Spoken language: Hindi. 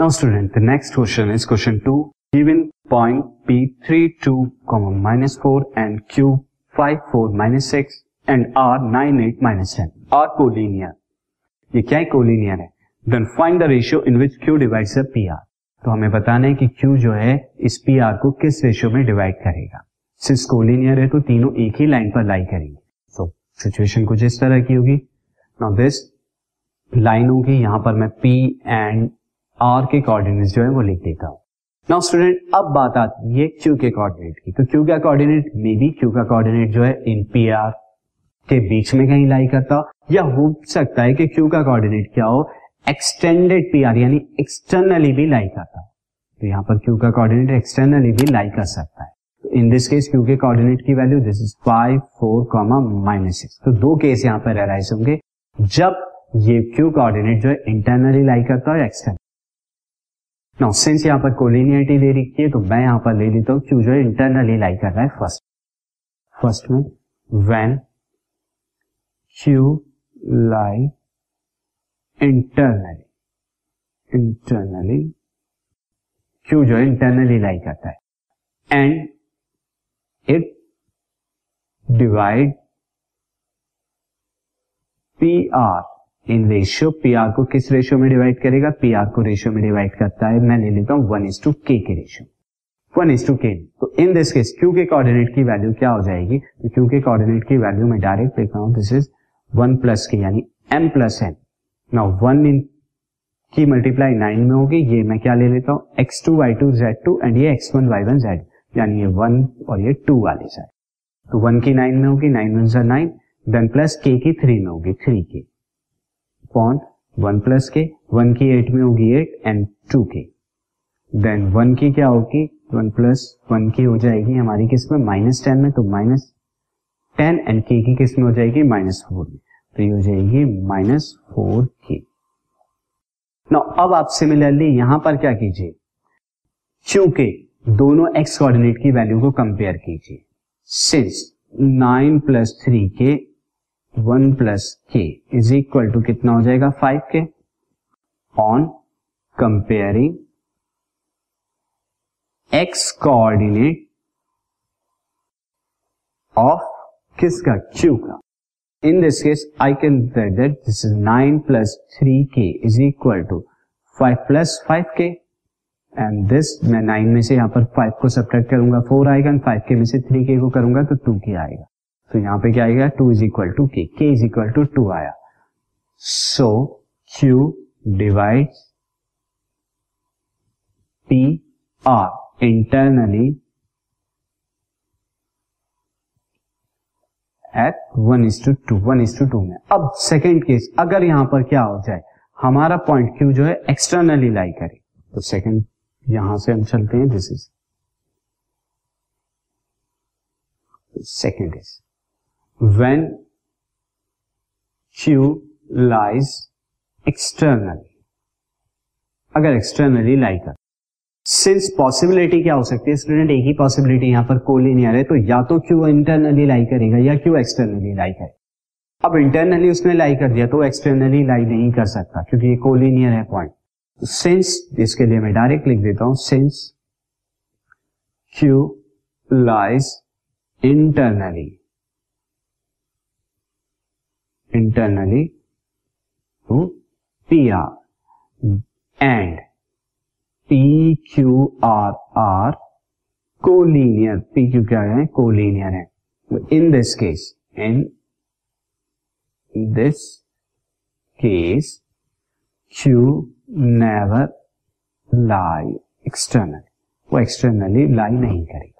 Now student, the next question is question 2. Given point P32, minus 4 and Q 5, 4, minus 6 and R 9, 8, minus 10 are collinear. ये क्या कोलिनियर है? Then find the ratio in which Q divides P R तो हमें बताना है कि क्यू जो है इस पी आर को किस रेशियो में डिवाइड करेगा। सिंस कोलिनियर है तो तीनों एक ही लाइन पर लाई करेंगे। सो so, सिचुएशन कुछ इस तरह की होगी। नाउ दिस लाइन होगी यहाँ पर मैं पी एंड आर के कोऑर्डिनेट जो है वो लिख देता हूँ। नाउ स्टूडेंट अब बात आती है क्यू के कोऑर्डिनेट की। तो क्यू का कोऑर्डिनेट मे बी क्यू का कोऑर्डिनेट जो है इन पी आर के बीच में कहीं लाई करता या हो सकता है कि क्यू का कोऑर्डिनेट क्या हो? एक्सटेंडेड पी आर यानी एक्सटर्नली भी लाई करता तो यहाँ पर क्यू का कोऑर्डिनेट एक्सटर्नली भी लाई कर सकता है। इन दिस केस क्यू के कोऑर्डिनेट की value this is five four comma minus six तो दो केस यहाँ पर एराइज होंगे। जब ये क्यू कोऑर्डिनेट जो है इंटरनली लाई करता है एक्सटर्नल नाउ सिंस यहाँ पर कोलिनियरिटी दे रखी है तो मैं यहाँ पर ले लेता हूँ। क्यू? जो है इंटरनली लाई कर रहा है फ़र्स्ट फ़र्स्ट में when Q lie internally internally Q? जो है इंटरनली लाई करता है। And it divide P R in ratio P R को किस रेशियो में डिवाइड करेगा? पी आर को रेशियो में डिवाइड करता है। मैं ले लेता हूँ वन इज़ टू के के ratio one is two K तो इन दिस केस क्यू के कोऑर्डिनेट की वैल्यू क्या हो जाएगी? तो क्यू के कोऑर्डिनेट की वैल्यू मैं डायरेक्ट लिख रहा हूँ। This is one plus K यानी M plus N now one in की मल्टीप्लाई नाइन में होगी। ये मैं क्या ले लेता हूँ? X two Y two Z two and ये X one Y one Z यानी ये वन और ये टू वाली साइड तो वन की नाइन में होगी नाइन वन सा नाइन देन प्लस के की थ्री में होगी थ्री के पॉन वन प्लस के, वन की एट में होगी eight and two K. Then one की क्या होगी? वन प्लस वन की हो जाएगी हमारी किसमें माइनस टेन में तो माइनस टेन एंड के की किसमें हो जाएगी माइनस फोर में। तो ये हो जाएगी माइनस फोर के ना अब आप सिमिलरली यहाँ पर क्या कीजिए? क्योंकि दोनों एक्स कोऑर्डिनेट की वैल्यू को कंपेयर कीजिए। Since nine plus three K one plus K is equal to कितना हो जाएगा five K? On comparing X coordinate of किसका? क्यू का। In this case I can that this is nine plus three K is equal to five plus five K and this मैं नाइन में से यहाँ पर फाइव को सब्ट्रैक्ट करूँगा फोर आएगा एंड फाइव के में से थ्री के को करूँगा तो टू के आएगा। तो यहाँ पे क्या आएगा? टू इज़ इक्वल टू के के इज़ इक्वल टू टू आया। So Q divide P R internally at one is to two one is to two में। अब सेकेंड केस अगर यहाँ पर क्या हो जाए, हमारा पॉइंट क्यू जो है एक्सटर्नली लाई करे। तो सेकेंड यहाँ से हम चलते हैं this is second is when Q lies externally अगर एक्सटर्नली लाई कर। सिंस पॉसिबिलिटी क्या हो सकती है? स्टूडेंट एक ही पॉसिबिलिटी यहाँ पर कोलिनियर है तो या तो क्यू इंटरनली लाई करेगा या क्यू एक्सटर्नली लाई करेगा। अब इंटरनली उसने लाई कर दिया तो एक्सटर्नली लाई नहीं कर सकता, क्योंकि ये कोलिनियर है पॉइंट सिंस इसके लिए मैं डायरेक्ट लिख देता हूँ since Q lies internally R and P Q R are collinear P Q है? कोलीनियर है. In this case in this case Q never lie external वो एक्सटर्नली लाई नहीं करेगा.